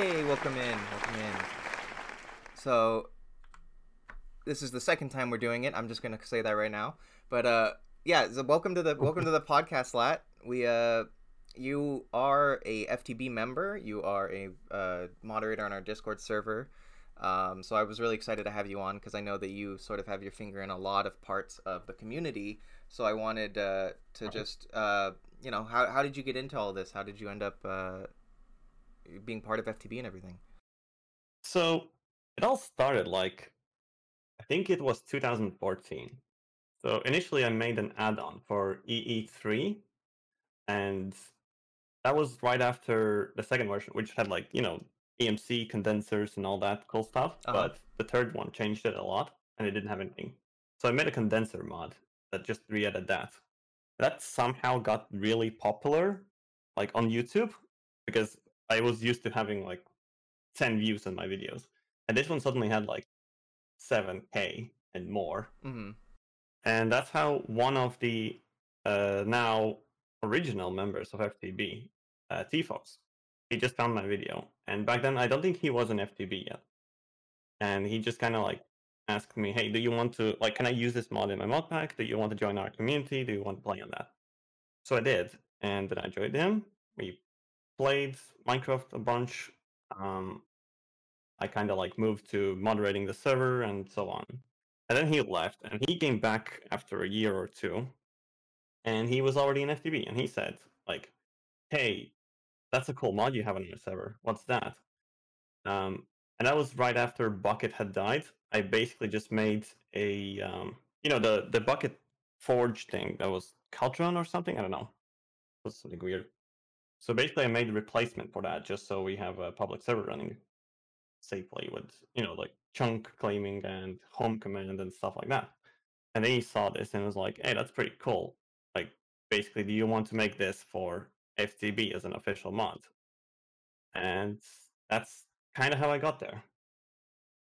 Hey, welcome in. Welcome in. So, this is the second time we're doing it. I'm just gonna say that right now. But uh, yeah. So welcome to the welcome to the podcast, Lat. We uh, you are a FTB member. You are a uh, moderator on our Discord server. Um, so I was really excited to have you on because I know that you sort of have your finger in a lot of parts of the community. So I wanted uh, to just, uh, you know, how, how did you get into all this? How did you end up uh, being part of FTB and everything? So it all started like, I think it was 2014. So initially I made an add-on for EE3 and that was right after the second version, which had like, you know, EMC condensers and all that cool stuff. Uh-huh. But the third one changed it a lot and it didn't have anything. So I made a condenser mod that just re-added that. That somehow got really popular, like on YouTube, because I was used to having like 10 views on my videos. And this one suddenly had like 7k and more. Mm-hmm. And that's how one of the uh, now original members of FTB, uh, T-Fox, he just found my video. And back then, I don't think he was an FTB yet. And he just kind of like asked me, hey, do you want to, like, can I use this mod in my mod pack? Do you want to join our community? Do you want to play on that? So I did. And then I joined him. We played Minecraft a bunch. Um, I kind of like moved to moderating the server and so on. And then he left and he came back after a year or two. And he was already in FTB and he said, like, hey, that's a cool mod you have on your server. What's that? Um, and that was right after Bukkit had died. I basically just made a, um, you know, the the Bukkit Forge thing that was Cauldron or something. I don't know. It was something weird. So basically, I made a replacement for that just so we have a public server running safely with, you know, like chunk claiming and home command and stuff like that. And then he saw this and was like, "Hey, that's pretty cool. Like, basically, do you want to make this for FTB as an official mod?" And that's kind of how I got there.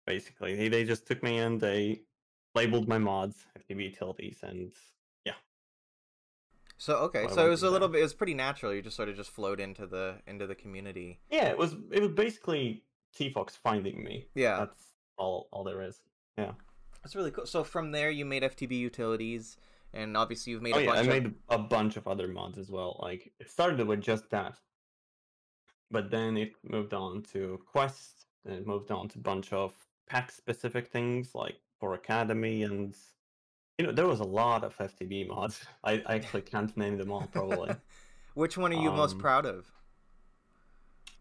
Basically, they, just took me in, they labeled my mods FTB utilities, and. So okay, I so it was a little bit. It was pretty natural. You just sort of just flowed into the into the community. Yeah, it was it was basically T Fox finding me. Yeah, That's all all there is. Yeah. that's really cool. So from there, you made FTB utilities, and obviously you've made oh a yeah, bunch I of. made a bunch of other mods as well. Like it started with just that, but then it moved on to quests, and it moved on to a bunch of pack specific things like for Academy and you know there was a lot of FTB mods. I, I actually can't name them all probably. Which one are you most Um, proud of?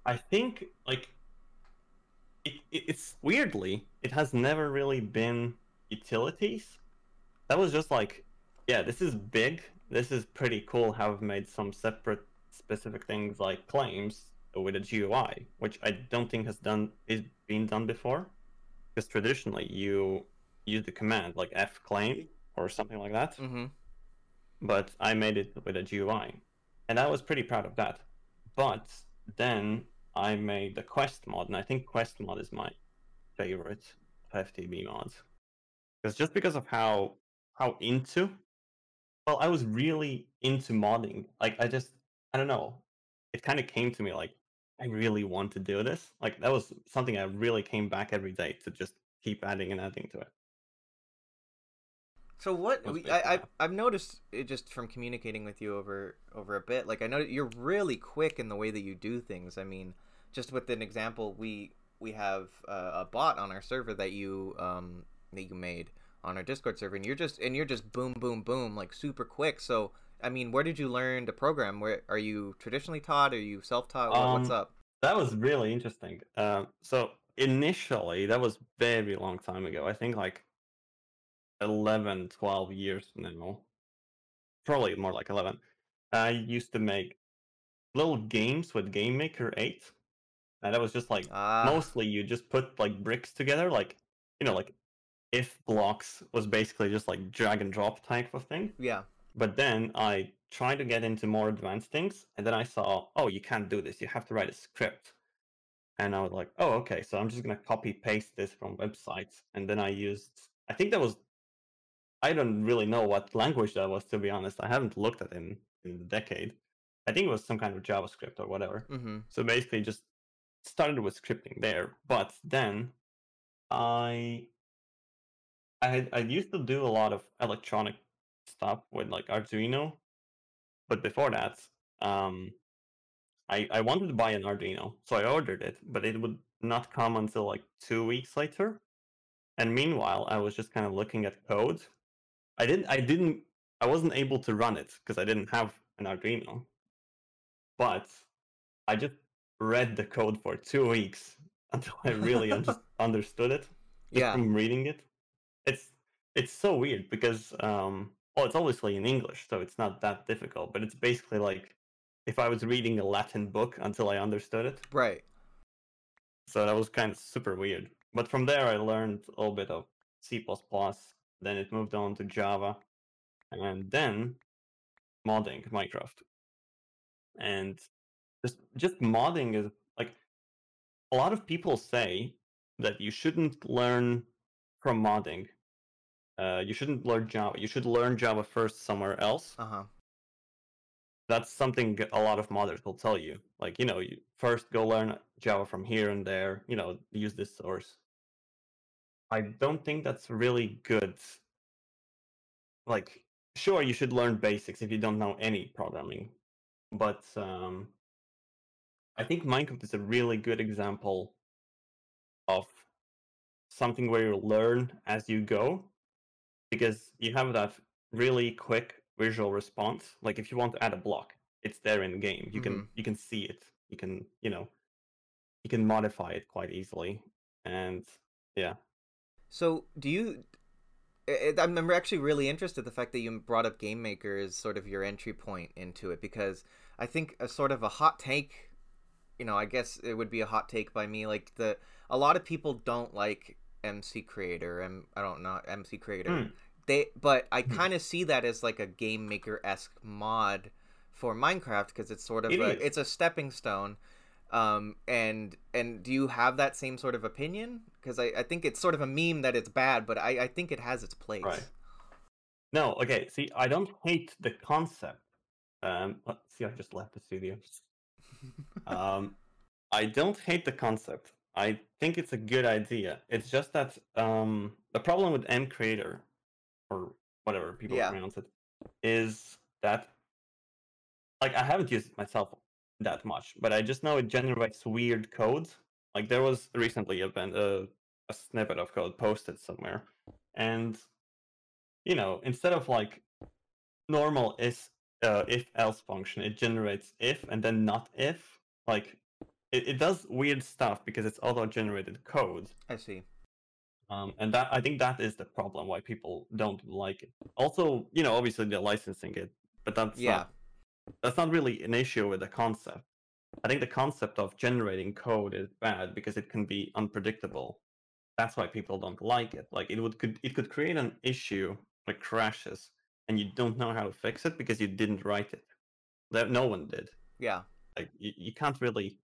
I think like it, it, it's weirdly it has never really been utilities. That was just like, yeah, this is big. This is pretty cool. How I've made some separate specific things like claims with a GUI, which I don't think has done is been done before. Because traditionally you use the command like f claim or something like that Mm-hmm. but I made it with a GUI, and I was pretty proud of that. But then I made the Quest mod, and I think Quest mod is my favorite FTB mod, because just because of how how into, well, I was really into modding. Like I just, I don't know, it kind of came to me like I really want to do this. Like that was something I really came back every day to just keep adding and adding to it. So what we, I, I I've noticed it just from communicating with you over over a bit. Like I know you're really quick in the way that you do things. I mean, just with an example, we we have uh, a bot on our server that you um that you made on our Discord server, and you're just and you're just boom boom boom like super quick. So I mean, where did you learn to program? Where are you traditionally taught? Are you self taught? what's Um, up? That was really interesting. Um, so initially, that was very long time ago. I think like 11, 12 years now. Probably more like 11. I used to make little games with Game Maker 8. And that was just like Ah, mostly you just put like bricks together, like, you know, like if blocks was basically just like drag and drop type of thing. yeah. But then I tried to get into more advanced things, and then I saw, oh, you can't do this. You have to write a script. And I was like, oh, okay. So I'm just gonna copy paste this from websites, and then I used. I think that was. I don't really know what language that was, to be honest. I haven't looked at it in in a decade. I think it was some kind of JavaScript or whatever. Mm-hmm. So basically, just started with scripting there, but then I I had, I used to do a lot of electronic stuff with like Arduino, but before that, um, I I wanted to buy an Arduino, so I ordered it, but it would not come until like two weeks later. And meanwhile, I was just kind of looking at code. I didn't I didn't I wasn't able to run it because I didn't have an Arduino. But I just read the code for two weeks until I really under- understood it. Yeah. from reading it. It's it's so weird because um well it's obviously in English, so it's not that difficult, but it's basically like if I was reading a Latin book until I understood it. Right. So that was kind of super weird. But from there, I learned a little bit of C. Then it moved on to Java, and then modding Minecraft. And just just modding is like a lot of people say that you shouldn't learn from modding. Uh, you shouldn't learn Java. You should learn Java first somewhere else Uh huh. that's something a lot of modders will tell you. Like, you know, you first go learn Java from here and there, you know, use this source. I don't think that's really good. Like, sure, you should learn basics if you don't know any programming, but um, I think Minecraft is a really good example of something where you learn as you go because you have that really quick visual response. Like if you want to add a block, it's there in the game. You can you can see it. You can you know you can modify it quite easily. And yeah, So, do you? I'm actually really interested the fact that you brought up Game Maker as sort of your entry point into it because I think a sort of a hot take, you know, I guess it would be a hot take by me. Like the a lot of people don't like MC Creator and I don't know MC Creator. Hmm. They, but I Hmm. kind of see that as like a Game Maker esque mod for Minecraft because it's sort of It a, is. it's a stepping stone. Um, and and do you have that same sort of opinion? Because I, I think it's sort of a meme that it's bad, but I, I think it has its place. Right. no, okay. See, I don't hate the concept. Um, let's see, I just left the studio. um, I don't hate the concept. I think it's a good idea. It's just that um, the problem with M Creator, or whatever people Yeah. pronounce it, is that like I haven't used it myself that much, but I just know it generates weird code. Like there was recently a a, a snippet of code posted somewhere, and you know instead of like normal is uh, if else function, it generates if and then not if. Like it, it does weird stuff because it's auto generated code. I see. Um, and that I think that is the problem why people don't like it. Also, you know, obviously they're licensing it, but that's Yeah. not that's not really an issue with the concept. I think the concept of generating code is bad because it can be unpredictable. That's why people don't like it. Like it would could it could create an issue like crashes and you don't know how to fix it because you didn't write it. That no one did. Yeah. Like you, you can't really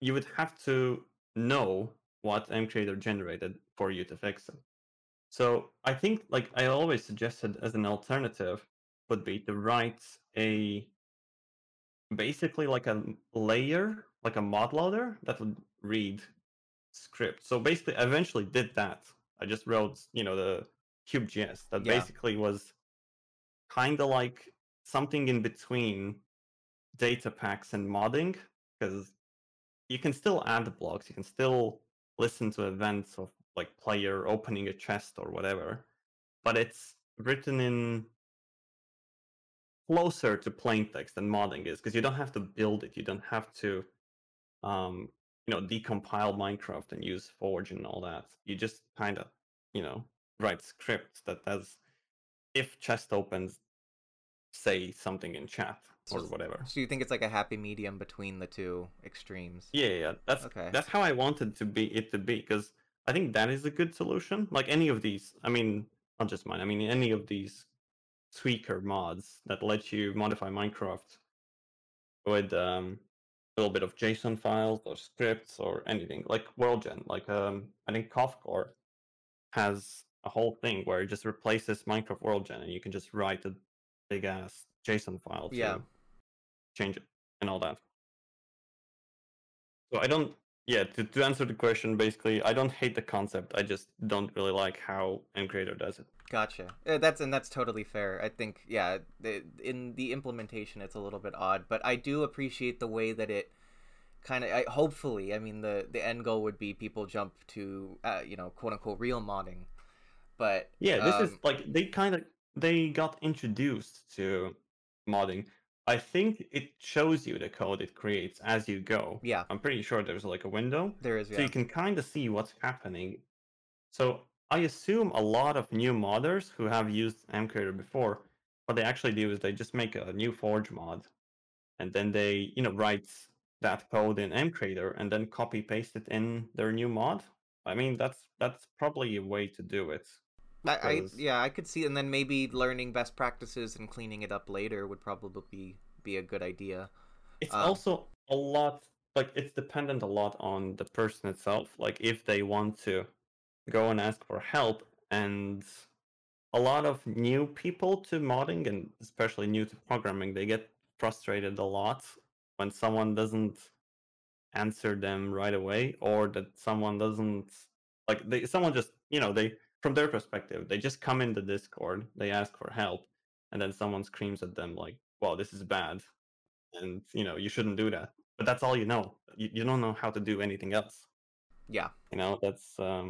you would have to know what mcreator generated for you to fix it. So I think like I always suggested as an alternative would be to write a basically like a layer, like a mod loader that would read script. So basically I eventually did that. I just wrote, you know, the KubeJS that Yeah. basically was kind of like something in between data packs and modding because you can still add blocks, you can still listen to events of like player opening a chest or whatever, but it's written in closer to plain text than modding is because you don't have to build it, you don't have to um you know decompile Minecraft and use Forge and all that. You just kind of you know write scripts that does if chest opens say something in chat or whatever. So you think it's like a happy medium between the two extremes? Yeah, yeah, that's Okay. that's how I wanted to be it to be because I think that is a good solution. Like any of these, I mean, not just mine. I mean, any of these tweaker mods that let you modify Minecraft with um, a little bit of JSON files or scripts or anything like WorldGen. Like um, I think CoFH Core has a whole thing where it just replaces Minecraft WorldGen and you can just write a big ass JSON file to Yeah. change it and all that. So I don't. Yeah, to, to answer the question, basically, I don't hate the concept. I just don't really like how MCreator does it. Gotcha. Uh, that's and that's totally fair. I think yeah, the, in the implementation it's a little bit odd, but I do appreciate the way that it kind of hopefully, I mean the the end goal would be people jump to uh, you know, quote unquote real modding. But Yeah, this is um, like they kind of they got introduced to modding. I think it shows you the code it creates as you go. yeah, I'm pretty sure there's like a window, there is so you can kind of see what's happening. So I assume a lot of new modders who have used MCreator before, what they actually do is they just make a new Forge mod, and then they you know write that code in MCreator and then copy paste it in their new mod. I mean that's that's probably a way to do it. I, I yeah, I could see and then maybe learning best practices and cleaning it up later would probably be be a good idea. It's Um, also a lot like it's dependent a lot on the person itself. Like if they want to go and ask for help, and a lot of new people to modding and especially new to programming, they get frustrated a lot when someone doesn't answer them right away, or that someone doesn't like they someone just you know they from their perspective they just come in the Discord, they ask for help, and then someone screams at them like, "Wow, this is bad." and you know you shouldn't do that but that's all you know you, you don't know how to do anything else Yeah. you know that's um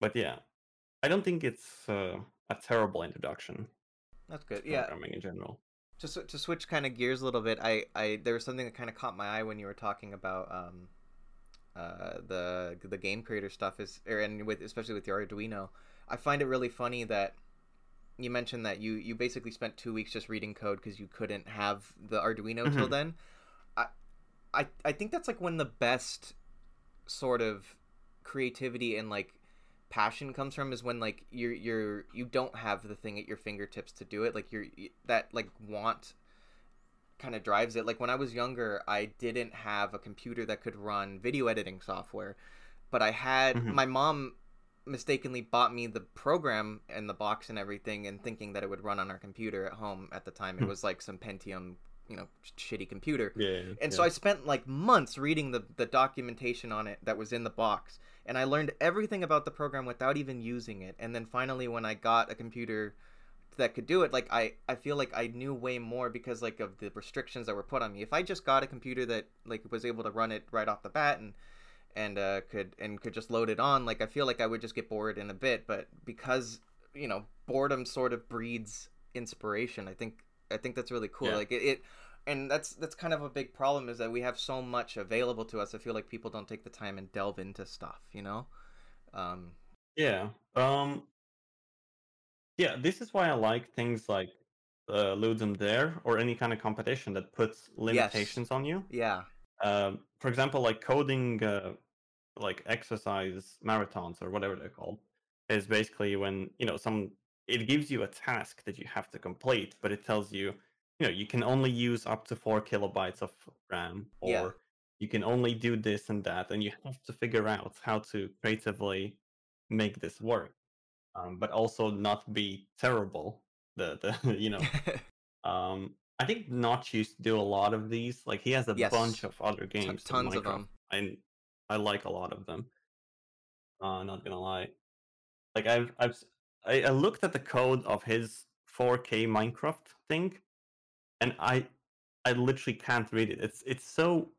but yeah i don't think it's uh, a terrible introduction That's good. to Yeah. programming in general Just to switch kind of gears a little bit, I, I there was something that kind of caught my eye when you were talking about um, uh, the the game creator stuff is, or and with especially with your Arduino, I find it really funny that you mentioned that you you basically spent two weeks just reading code because you couldn't have the Arduino till Mhm. then. I, I I think that's like when the best sort of creativity and like passion comes from is when like you're you're you don't have the thing at your fingertips to do it like you're that like want kind of drives it like when i was younger i didn't have a computer that could run video editing software but i had Mhm. my mom mistakenly bought me the program and the box and everything and thinking that it would run on our computer at home at the time it Hmm. was like some pentium you know shitty computer yeah and so I spent like months reading the, the documentation on it that was in the box. And I learned everything about the program without even using it. And then finally, when I got a computer that could do it, like I, I feel like I knew way more because like of the restrictions that were put on me. If I just got a computer that like was able to run it right off the bat and and uh, could and could just load it on, like I feel like I would just get bored in a bit. But because you know boredom sort of breeds inspiration, I think I think that's really cool. Yeah. Like it, it and that's that's kind of a big problem is that we have so much available to us. I feel like people don't take the time and delve into stuff, you know. Um, yeah um yeah this is why i like things like uh, ludum dare or any kind of competition that puts limitations on you yeah, um, for example, like coding, uh, like exercise marathons or whatever they're called, is basically when you know some. It gives you a task that you have to complete, but it tells you, you know, you can only use up to four kilobytes of RAM, or Yeah. you can only do this and that, and you have to figure out how to creatively make this work, um, but also not be terrible. The the you know um, I think Notch used to do a lot of these. Like he has a Yes. bunch of other games. in tons of Minecraft. 'em. I I like a lot of them. Uh, not gonna lie. Like I've I've I looked at the code of his 4K Minecraft thing, and I I literally can't read it. It's it's so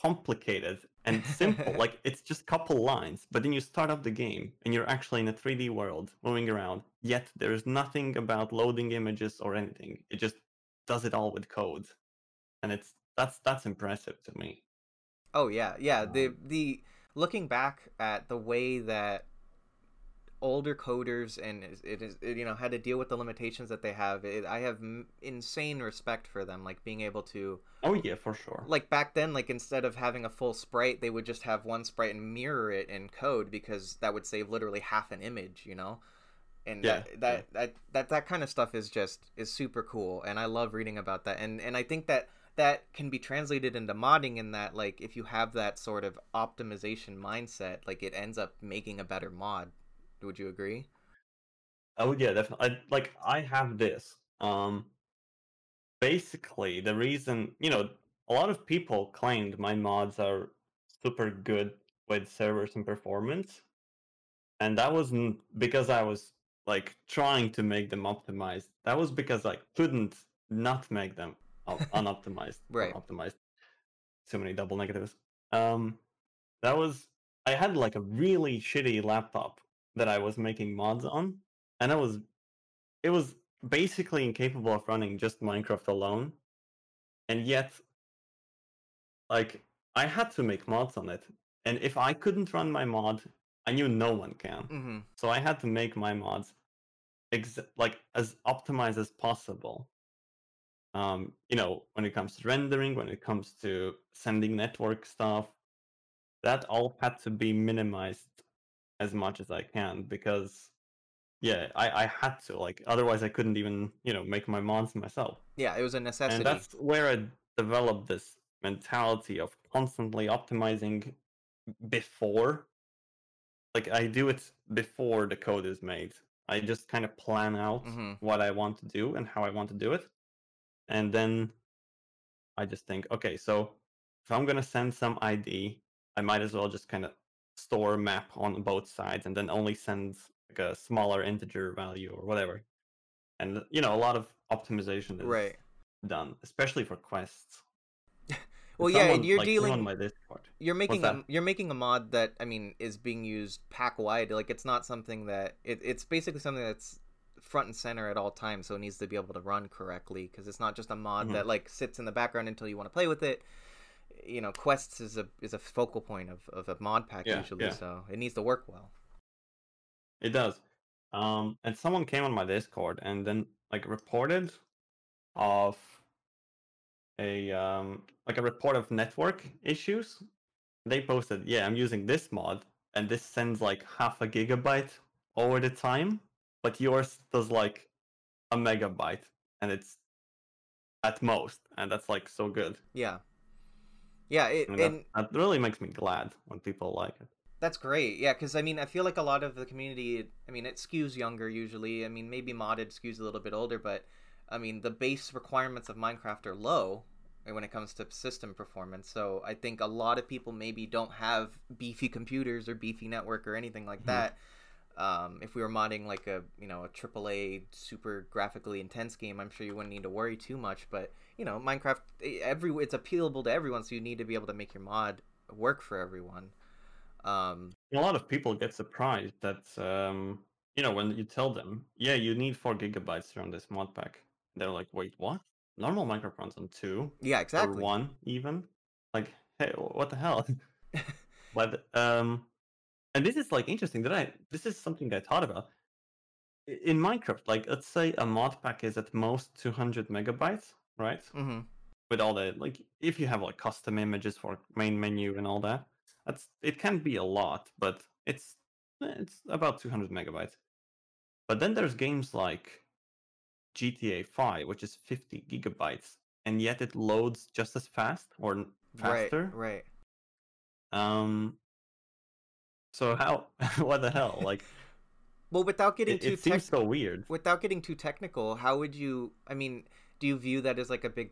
complicated and simple. like it's just a couple lines, but then you start up the game and you're actually in a 3D world moving around. Yet there is nothing about loading images or anything. It just does it all with code, and it's that's that's impressive to me. oh yeah, yeah. The Um, the looking back at the way that older coders and it is it, you know had to deal with the limitations that they have. It, I have m- insane respect for them, like being able to Oh yeah, for sure. like back then like instead of having a full sprite they would just have one sprite and mirror it in code because that would save literally half an image you know and Yeah, that, that, that that that kind of stuff is just is super cool and i love reading about that and and i think that that can be translated into modding in that like if you have that sort of optimization mindset like it ends up making a better mod would you agree Oh yeah, definitely. I, like I have this. Um, basically, the reason you know a lot of people claimed my mods are super good with servers and performance, and that wasn't because I was like trying to make them optimized. That was because I couldn't not make them unoptimized. Right. Optimized. So many double negatives. Um, that was I had like a really shitty laptop that I was making mods on, and I was it was basically incapable of running just Minecraft alone, and yet like I had to make mods on it, and if I couldn't run my mod, I knew no one can. hmm So I had to make my mods ex- like as optimized as possible. Um, you know, when it comes to rendering, when it comes to sending network stuff, that all had to be minimized as much as I can because yeah, I, I had to like otherwise I couldn't even, you know, make my mods myself. Yeah, it was a necessity. And that's where I developed this mentality of constantly optimizing before. Like I do it before the code is made. I just kind of plan out Mhm. what I want to do and how I want to do it. And then I just think, okay, so if I'm gonna send some ID, I might as well just kind of store map on both sides and then only sends like a smaller integer value or whatever. And you know, a lot of optimization is Right. done, especially for quests. Well, yeah, and you're like, dealing. on my Discord. You're making a, you're making a mod that I mean is being used pack wide. Like it's not something that it, it's basically something that's front and center at all times. So it needs to be able to run correctly because it's not just a mod Mhm. that like sits in the background until you want to play with it. You know, quests is a is a focal point of, of a mod pack Yeah, usually. yeah. So it needs to work well. It does. Um, and someone came on my Discord and then like reported of a um like a report of network issues. They posted, yeah, I'm using this mod and this sends like half a gigabyte over the time, but yours does like a megabyte and it's at most, and that's like so good. Yeah. Yeah, it, I mean, that, that really makes me glad when people like it. That's great. Yeah, because I mean, I feel like a lot of the community, I mean, it skews younger usually. I mean, maybe modded skews a little bit older, but I mean, the base requirements of Minecraft are low when it comes to system performance. So I think a lot of people maybe don't have beefy computers or beefy network or anything like Mhm. that. Um, if we were modding like a you know a AAA super graphically intense game, I'm sure you wouldn't need to worry too much. But you know, Minecraft, every it's appealable to everyone, so you need to be able to make your mod work for everyone. Um, a lot of people get surprised that um, you know when you tell them, yeah, you need four gigabytes to run this mod pack. They're like, wait, what? Normal Minecraft runs on two yeah, exactly. or one even. Like, hey, what the hell? but um, and this is like interesting that I this is something I thought about in Minecraft. Like, let's say a mod pack is at most two hundred megabytes, right? hmm with all the like if you have like custom images for main menu and all that that's it can be a lot but it's eh, it's about 200 megabytes but then there's games like gta 5 which is 50 gigabytes and yet it loads just as fast or faster Right, right. um so how what the hell like Well, without getting it, too it seems tech- so weird without getting too technical, how would you? I mean, do you view that as like a big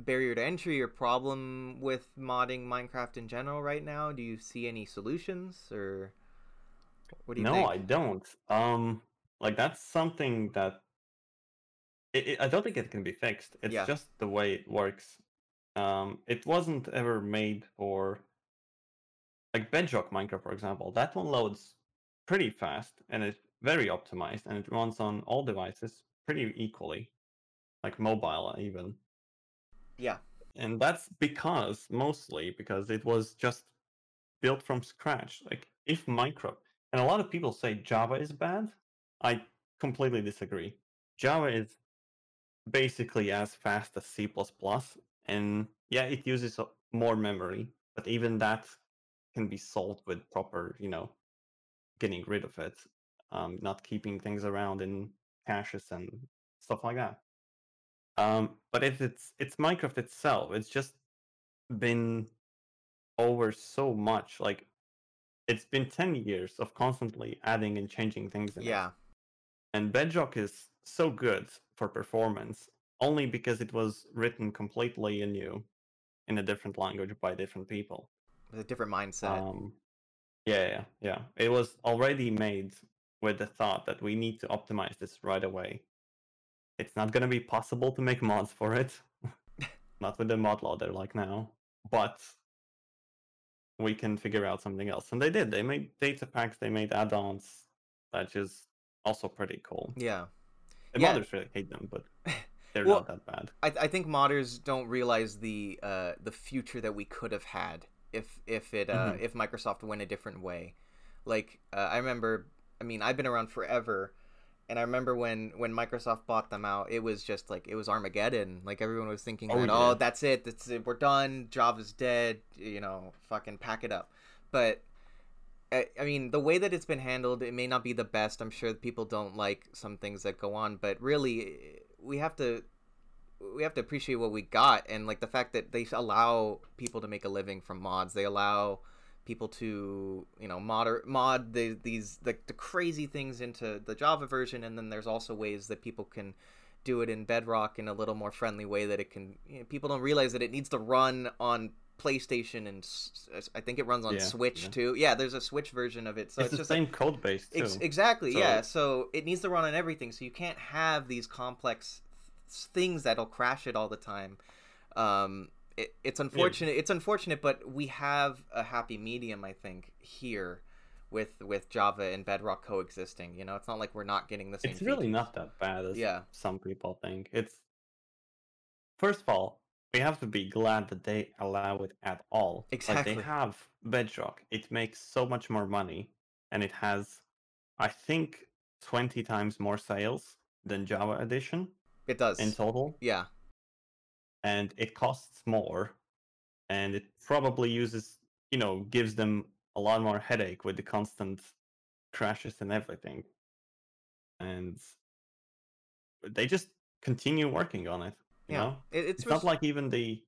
barrier to entry or problem with modding Minecraft in general right now? Do you see any solutions or what do you no think? i don't um like that's something that it, it- i don't think it can be fixed it's Yeah. just the way it works um it wasn't ever made for like bedrock minecraft for example that one loads pretty fast and it's very optimized and it runs on all devices pretty equally like mobile even. Yeah, and that's because mostly because it was just built from scratch like if minecraft and a lot of people say java is bad i completely disagree. Java is basically as fast as c++ and yeah it uses more memory but even that can be solved with proper you know getting rid of it um, not keeping things around in caches and stuff like that um, but if it's it's minecraft itself it's just been over so much like it's been 10 years of constantly adding and changing things in it. yeah, and bedrock is so good for performance only because it was written completely anew in a different language by different people. With a different mindset. Um, yeah, yeah, yeah. It was already made with the thought that we need to optimize this right away. It's not going to be possible to make mods for it, not with the mod loader like now, but we can figure out something else. And they did. They made data packs, they made add-ons, that is also pretty cool. yeah. The Yeah. modders really hate them, but they're Well, not that bad. I, I think modders don't realize the uh, the future that we could have had if if it uh, Mhm. if Microsoft went a different way. Like uh, I remember, I mean, I've been around forever, and I remember when when Microsoft bought them out, it was just like it was Armageddon. Like everyone was thinking Oh, that, yeah. oh, that's it, that's it, we're done, Java's dead, you know, fucking pack it up. But I, I mean, the way that it's been handled, it may not be the best. I'm sure people don't like some things that go on, but really, we have to we have to appreciate what we got and like the fact that they allow people to make a living from mods they allow people to you know mod mod the, these the, the crazy things into the java version and then there's also ways that people can do it in bedrock in a little more friendly way that it can you know, people don't realize that it needs to run on playstation and i think it runs on Yeah, switch yeah. too yeah there's a switch version of it so it's, it's, the just same code base too. Ex- exactly, So- yeah. So it needs to run on everything. So you can't have these complex th- things that'll crash it all the time. Um, it, it's unfortunate. It's unfortunate, but we have a happy medium, I think, here with with Java and Bedrock coexisting. You know, it's not like we're not getting the same. it's really features. not that bad as Yeah. some people think. It's first of all, we have to be glad that they allow it at all. Like Exactly. they have Bedrock. It makes so much more money, and it has, I think, twenty times more sales than Java Edition It does. in total, yeah. And it costs more, and it probably uses, you know, gives them a lot more headache with the constant crashes and everything, and they just continue working on it. You Yeah. know, It, it's it's not like even the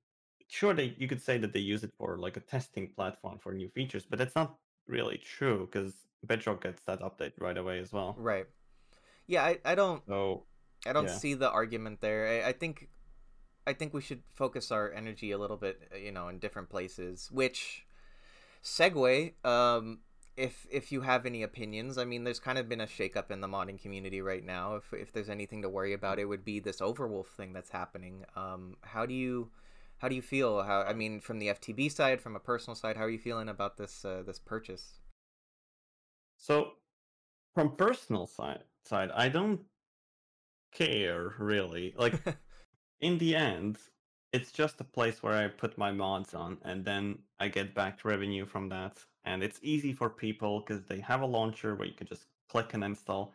sure they you could say that they use it for like a testing platform for new features, but that's not really true because Bedrock gets that update right away as well. right. Yeah, I, I don't So I don't Yeah. see the argument there. I, I think I think we should focus our energy a little bit, uh, you know, in different places. Which segue, um, if if you have any opinions, I mean, there's kind of been a shakeup in the modding community right now. If if there's anything to worry about, it would be this Overwolf thing that's happening. Um, how do you how do you feel? How I mean, from the FTB side, from a personal side, how are you feeling about this uh, this purchase? So, from personal side, side, I don't care really. Like in the end, it's just a place where I put my mods on, and then I get back revenue from that. And it's easy for people because they have a launcher where you can just click and install.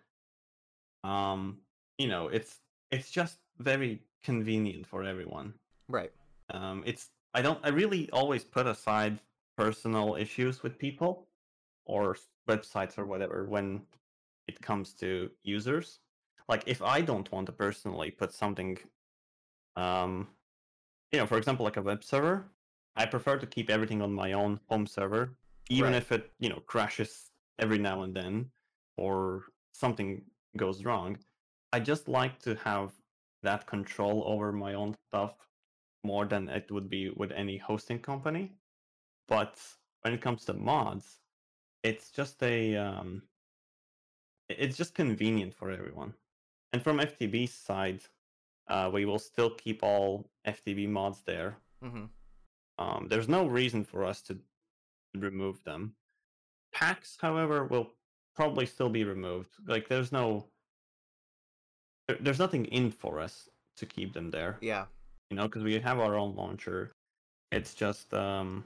Um, you know, it's it's just very convenient for everyone. right. Um, it's I don't I really always put aside personal issues with people or websites or whatever when it comes to users. Like if I don't want to personally put something, um, you know, for example, like a web server, I prefer to keep everything on my own home server, even Right. if it you know crashes every now and then or something goes wrong. I just like to have that control over my own stuff more than it would be with any hosting company. But when it comes to mods, it's just a um, it's just convenient for everyone. And from FTB's side, uh, we will still keep all FTB mods there. hmm Um, there's no reason for us to remove them. Packs, however, will probably still be removed. Like there's no there- there's nothing in for us to keep them there Yeah. you know, because we have our own launcher. It's just, um,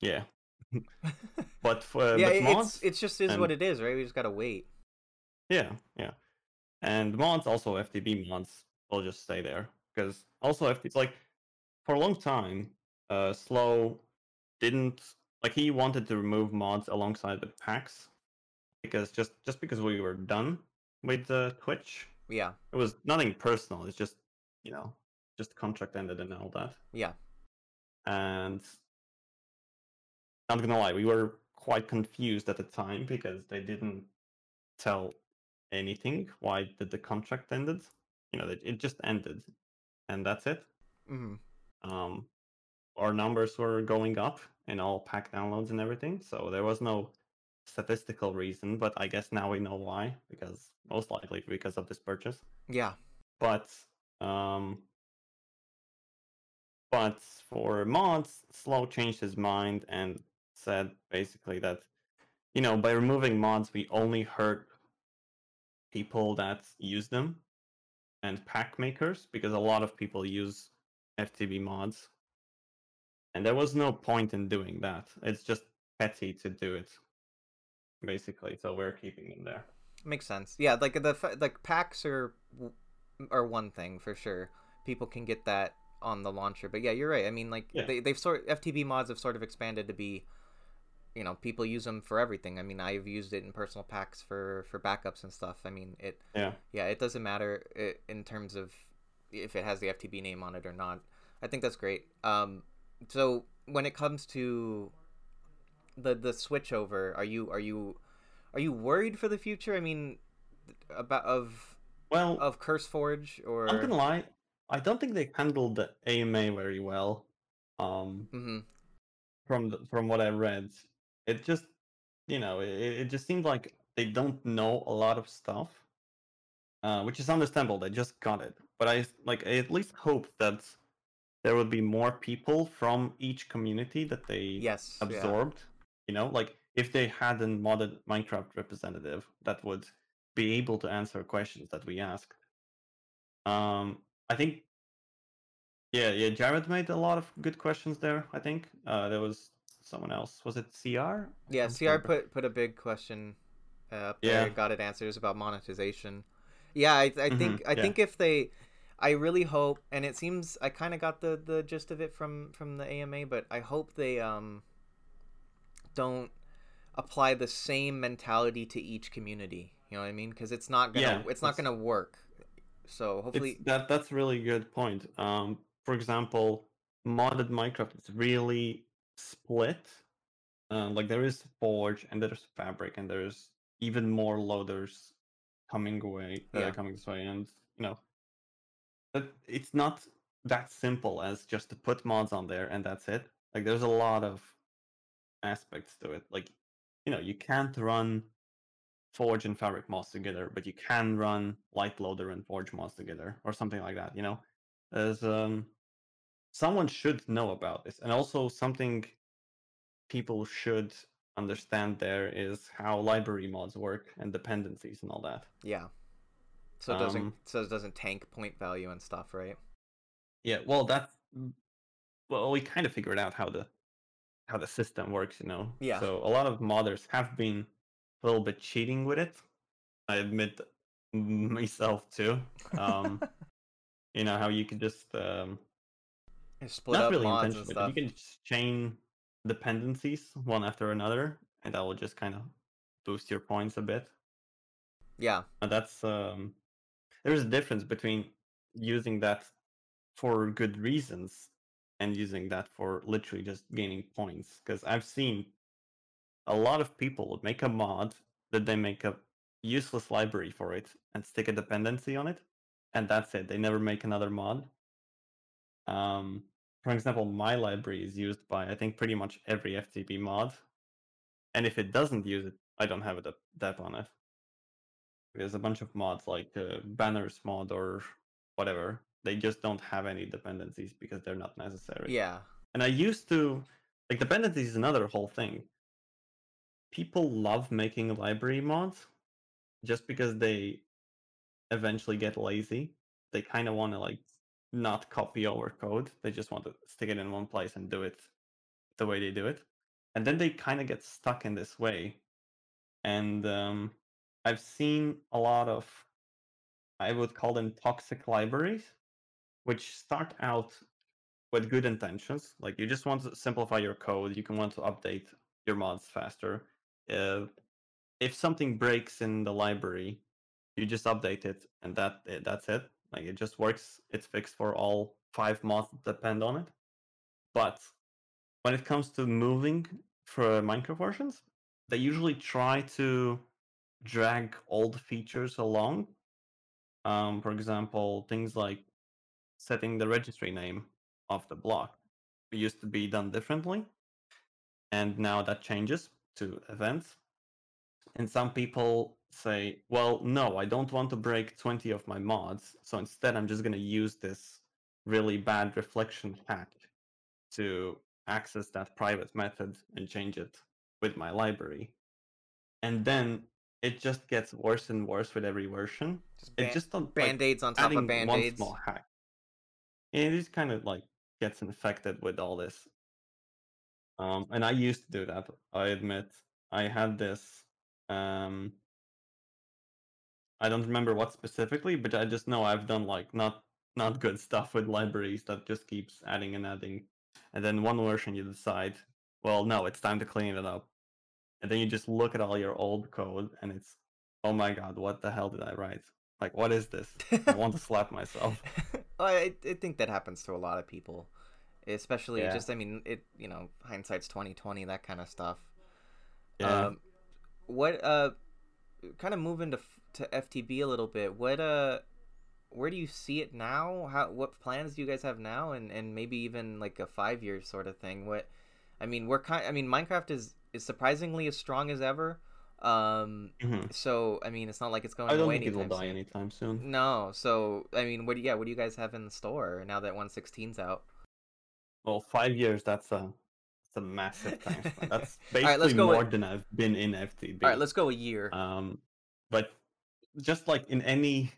yeah. but for yeah, but it- mods, it's it's just is what it is, right? We just gotta wait. yeah, yeah, and mods also FTB mods will just stay there because also FTB it's like for a long time, uh, Slow didn't like he wanted to remove mods alongside the packs because just just because we were done with the Twitch, Yeah. it was nothing personal. It's just you know just contract ended and all that. Yeah. and not gonna lie, we were quite confused at the time because they didn't tell anything why did the contract ended. You know, it, it just ended, and that's it. hmm um, our numbers were going up in all pack downloads and everything. So there was no statistical reason, but I guess now we know why because most likely because of this purchase. Yeah. But um, but for mods, Slow changed his mind and said basically that you know by removing mods we only hurt people that use them and pack makers because a lot of people use FTB mods. And there was no point in doing that. It's just petty to do it, basically. So we're keeping them there. Makes sense. Yeah, like the like packs are are one thing for sure. People can get that on the launcher, but yeah, you're right. I mean, like yeah. they they've sort FTB mods have sort of expanded to be you know people use them for everything. I mean i've used it in personal packs for for backups and stuff. I mean it yeah. yeah it doesn't matter in terms of if it has the ftb name on it or not. I think that's great. Um so when it comes to the the switch over are you are you are you worried for the future? I mean about of well of CurseForge or i'm gonna lie i don't think they handled the ama very well um mm-hmm. from the, from what i read it just you know it, it just seems like they don't know a lot of stuff uh, which is understandable they just got it. But i like i at least hope that there would be more people from each community that they yes absorbed yeah. you know like if they had a modded minecraft representative that would be able to answer questions that we ask. Um i think yeah yeah jared made a lot of good questions there i think. Uh there was someone else. Was it CR? Yeah, CR put put a big question uh, up yeah. there. Got it answers about monetization. Yeah, I, I mm-hmm, think I yeah. think if they, I really hope, and it seems I kind of got the the gist of it from from the AMA, but I hope they um don't apply the same mentality to each community. You know what I mean? Because it's not gonna yeah, it's not gonna work. So hopefully that that's really good point. Um, for example, modded Minecraft is really split. Uh, like there is Forge and there's Fabric and there's even more loaders coming away, uh, yeah. coming this way, and you know, but it's not that simple as just to put mods on there and that's it. Like there's a lot of aspects to it. Like you know, you can't run Forge and Fabric mods together, but you can run LiteLoader and Forge mods together, or something like that. You know, there's um someone should know about this and also something people should understand there is how library mods work and dependencies and all that. Yeah. So it doesn't um, so it doesn't tank point value and stuff right? Yeah well that's well we kind of figured out how the how the system works you know? Yeah. So a lot of modders have been a little bit cheating with it i admit myself too. Um you know how you could just um split Not really mods and stuff. You can chain dependencies one after another, and that will just kind of boost your points a bit. Yeah, and that's um, there's a difference between using that for good reasons and using that for literally just gaining points. Because I've seen a lot of people make a mod that they make a useless library for it and stick a dependency on it, and that's it. They never make another mod. Um, for example, my library is used by I think pretty much every FTB mod, and if it doesn't use it, I don't have a dep on it. There's a bunch of mods like uh, banners mod or whatever. They just don't have any dependencies because they're not necessary. Yeah. And I used to like dependencies is another whole thing. People love making library mods just because they eventually get lazy. They kind of want to like not copy over code. They just want to stick it in one place and do it the way they do it. And then they kind of get stuck in this way. And um, I've seen a lot of, I would call them toxic libraries, which start out with good intentions. Like you just want to simplify your code, you can want to update your mods faster. Uh, if something breaks in the library, you just update it, and that that's it. Like it just works. It's fixed for all five mods that depend on it. But when it comes to moving for Minecraft versions, they usually try to drag old features along. Um, for example, things like setting the registry name of the block. It used to be done differently, and now that changes to events. And some people say, well, no, I don't want to break 20 of my mods, so instead I'm just going to use this really bad reflection hack to access that private method and change it with my library. And then it just gets worse and worse with every version. Just it just don't, band-aids on top of band-aids. one small hack. It just kind of like gets infected with all this. Um, and I used to do that. I admit I had this. Um, I don't remember what specifically, but I just know I've done like not not good stuff with libraries that just keeps adding and adding, and then one version you decide, well, no, it's time to clean it up, and then you just look at all your old code and it's, oh my god, what the hell did I write? Like, what is this? I want to slap myself. I, I think that happens to a lot of people, especially Yeah. just I mean it. You know, hindsight's twenty twenty, that kind of stuff. Yeah. Um, what uh, kind of moving to f- to FTB a little bit. What uh, where do you see it now? How what plans do you guys have now, and and maybe even like a five year sort of thing? What, I mean, we're kind. I mean, Minecraft is is surprisingly as strong as ever. Um, Mhm. so I mean, it's not like it's going I don't away think it will anytime die soon. anytime soon. No, so I mean, what do you, yeah, what do you guys have in the store now that 116's out? Well, five years, that's a that's a massive time span. That's basically right, more with- than I've been in FTB. All right, let's go a year. Um, but just like in any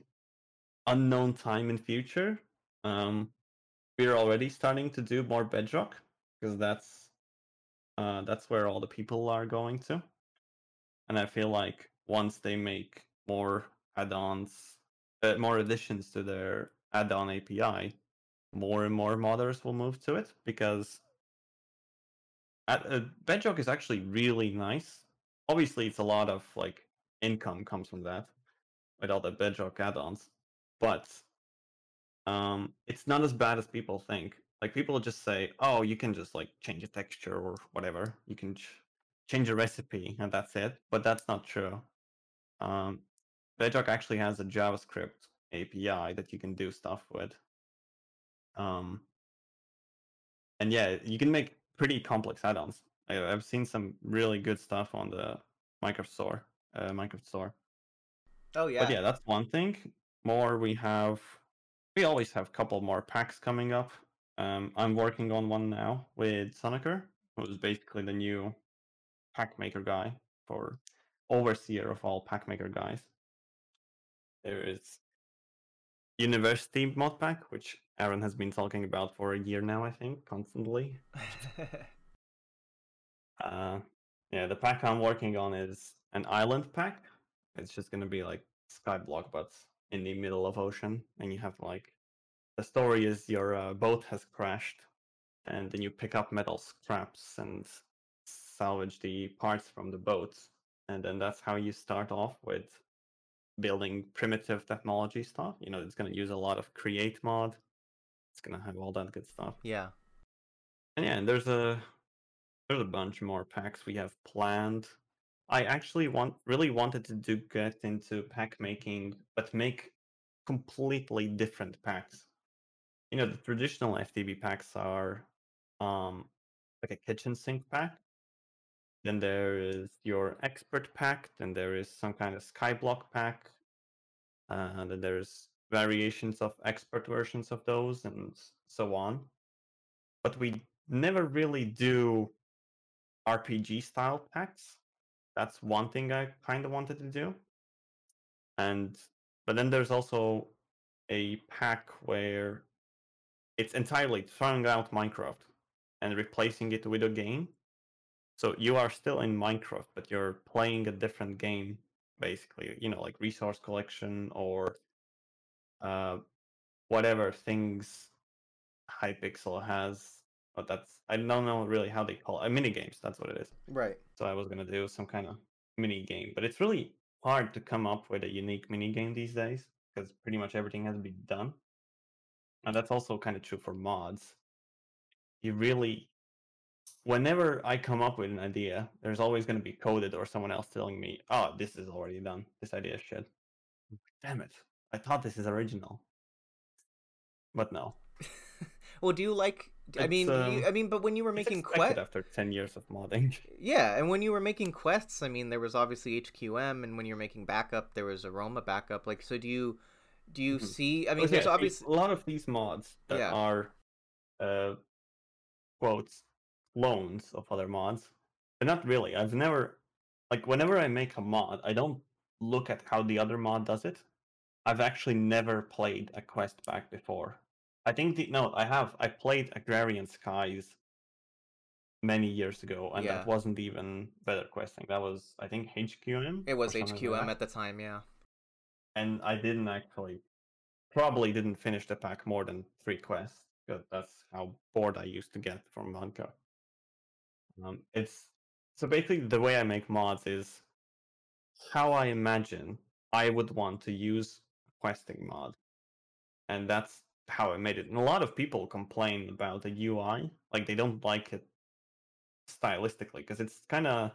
unknown time in future, um, we're already starting to do more Bedrock because that's uh, that's where all the people are going to, and I feel like once they make more add-ons, uh, more additions to their add-on API, more and more modders will move to it because at, uh, Bedrock is actually really nice. Obviously, it's a lot of like income comes from that with all the Bedrock add-ons, but um, it's not as bad as people think. Like people just say, "Oh, you can just like change a texture or whatever. You can ch- change a recipe and that's it." But that's not true. Um, Bedrock actually has a JavaScript API that you can do stuff with. Um, and yeah, you can make pretty complex add-ons. I, I've seen some really good stuff on the Minecraft Store. Uh, Minecraft Store. oh yeah. But yeah, that's one thing. More we have we always have a couple more packs coming up. Um, I'm working on one now with Sunekaer, who's basically the new pack maker guy for overseer of all pack maker guys. There is University mod pack, which Aaron has been talking about for a year now, I think, constantly. Uh, yeah, the pack I'm working on is an island pack. It's just gonna be like Skyblock, but in the middle of ocean, and you have like the story is your uh, boat has crashed, and then you pick up metal scraps and salvage the parts from the boat, and then that's how you start off with building primitive technology stuff. You know, it's gonna use a lot of create mod. It's gonna have all that good stuff. yeah. And yeah, and there's a there's a bunch more packs we have planned. I actually want really wanted to do get into pack making, but make completely different packs. You know, the traditional FTB packs are um like a kitchen sink pack. Then there is your expert pack, then there is some kind of skyblock pack. Uh, and then there's variations of expert versions of those and so on but we never really do RPG style packs. That's one thing I kind of wanted to do. And but then there's also a pack where it's entirely throwing out Minecraft and replacing it with a game. So you are still in Minecraft, but you're playing a different game, basically. You know, like resource collection or uh, whatever things Hypixel has. But that's I don't know really how they call it. Uh, mini games. That's what it is. Right. So I was gonna do some kind of mini game, but it's really hard to come up with a unique mini game these days because pretty much everything has been done. And that's also kind of true for mods. You really, whenever I come up with an idea, there's always going to be coded or someone else telling me, "Oh, this is already done. This idea is shit." Damn it! I thought this is original, but no. Well, do you like? I It's, mean, um, you, I mean, but when you were making quests, after ten years of modding. yeah, and when you were making quests, I mean, there was obviously HQM, and when you were making backup, there was Aroma backup. Like, so do you, do you Mhm. see? I mean, Okay, there's obviously, a lot of these mods that Yeah. are uh quotes clones of other mods. But not really. I've never like whenever I make a mod, I don't look at how the other mod does it. I've actually never played a quest back before. I think the no, I have. I played Agrarian Skies many years ago, and Yeah. that wasn't even better questing. That was I think HQM. it was something like HQM at the time. Yeah. and I didn't actually, probably didn't finish the pack more than three quests because that's how bored I used to get from Monka. Um, it's so basically the way I make mods is how I imagine I would want to use questing mod, and that's how I made it. And a lot of people complain about the UI, like they don't like it stylistically because it's kind of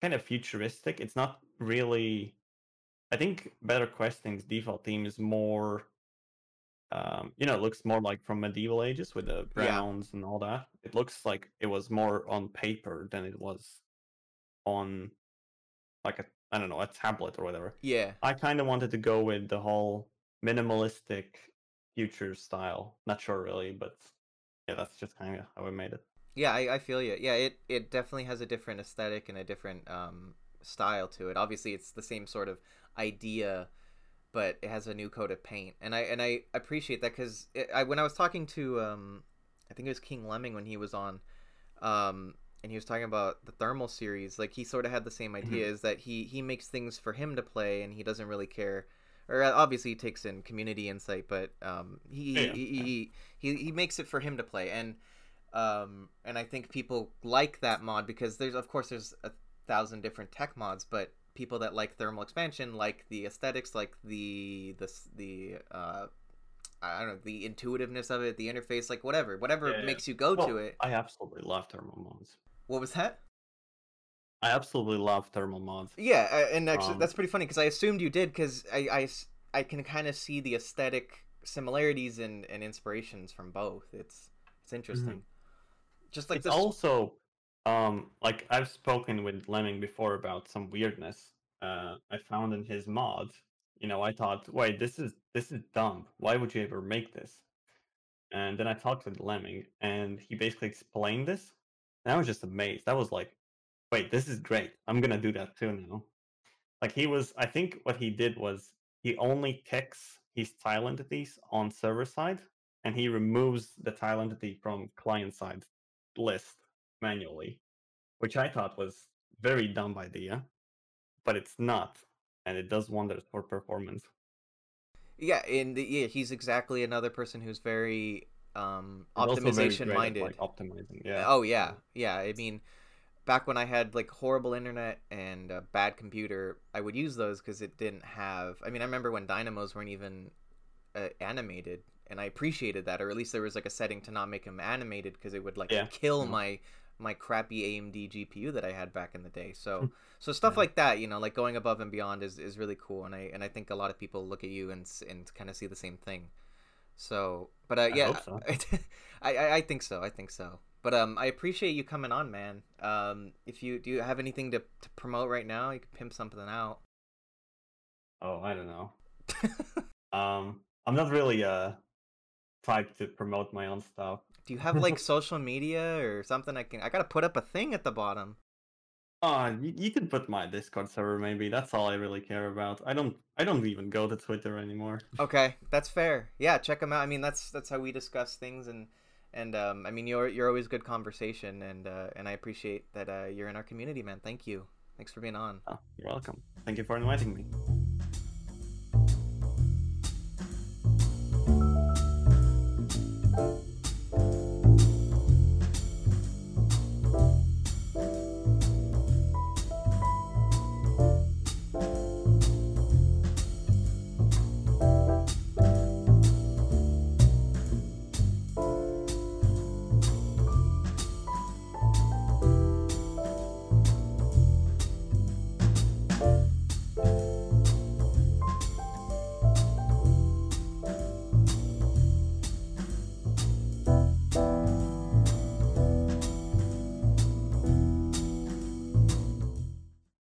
kind of futuristic. It's not really I think Better Questing's default theme is more, um, you know, it looks more like from medieval ages with the browns and all that. It looks like it was more on paper than it was on, like a I don't know a tablet or whatever. Yeah. I kind of wanted to go with the whole minimalistic future style. Not sure really, but yeah, that's just kind of how I made it. Yeah, I, I feel you. Yeah, it, it definitely has a different aesthetic and a different um, style to it. Obviously, it's the same sort of idea, but it has a new coat of paint, and I and I appreciate that because I when I was talking to um, I think it was King Lemming when he was on, um, and he was talking about the thermal series. Like he sort of had the same idea, is that he he makes things for him to play, and he doesn't really care. Or uh, obviously he takes in community insight, but um, he, Yeah, he, he he he makes it for him to play, and um, and I think people like that mod because there's of course there's a thousand different tech mods, but people that like thermal expansion like the aesthetics, like the the the uh, I don't know the intuitiveness of it, the interface, like whatever, whatever Yeah, yeah. makes you go to it. I absolutely love thermal mods. What was that? I absolutely love thermal mods. Yeah, uh, and actually Um, that's pretty funny because I assumed you did because I I can kind of see the aesthetic similarities and, and inspirations from both. It's it's interesting. Just like Mm-hmm. this. also um like I've spoken with Lemming before about some weirdness uh I found in his mod. You know, I thought, wait, this is this is dumb. Why would you ever make this? And then I talked with Lemming and he basically explained this. And I was just amazed. I was like, wait, this is great. I'm gonna do that too now. Like he was I think what he did was he only kicks his tile entities on server side and he removes the tile entity from client side list manually, which I thought was very dumb idea, but it's not, and it does wonders for performance. Yeah, and the, yeah, he's exactly another person who's very um very optimization at, minded. like optimizing. Yeah. Oh yeah, yeah. I mean, back when I had like horrible internet and a bad computer, I would use those because it didn't have. I mean, I remember when dynamos weren't even uh, animated, and I appreciated that, or at least there was like a setting to not make them animated because it would like Yeah. kill Mhm. my my crappy AMD GPU that I had back in the day. So so stuff Yeah. like that, you know, like going above and beyond is, is really cool, and I and I think a lot of people look at you and and kind of see the same thing. So, but uh, yeah, hope so. I, I I think so. I think so. But um, I appreciate you coming on, man. Um, if you do you have anything to, to promote right now, you can pimp something out. Oh, I don't know. Um, I'm not really uh type to promote my own stuff. Do you have like social media or something? I can. I gotta put up a thing at the bottom. Uh, you, you can put my Discord server maybe. That's all I really care about. I don't I don't even go to Twitter anymore. Okay, that's fair. Yeah, check them out. I mean, that's that's how we discuss things, and and um, I mean, you're you're always good conversation, and uh, and I appreciate that uh, you're in our community, man. Thank you. Thanks for being on. Oh, you're welcome. Thank you for inviting me.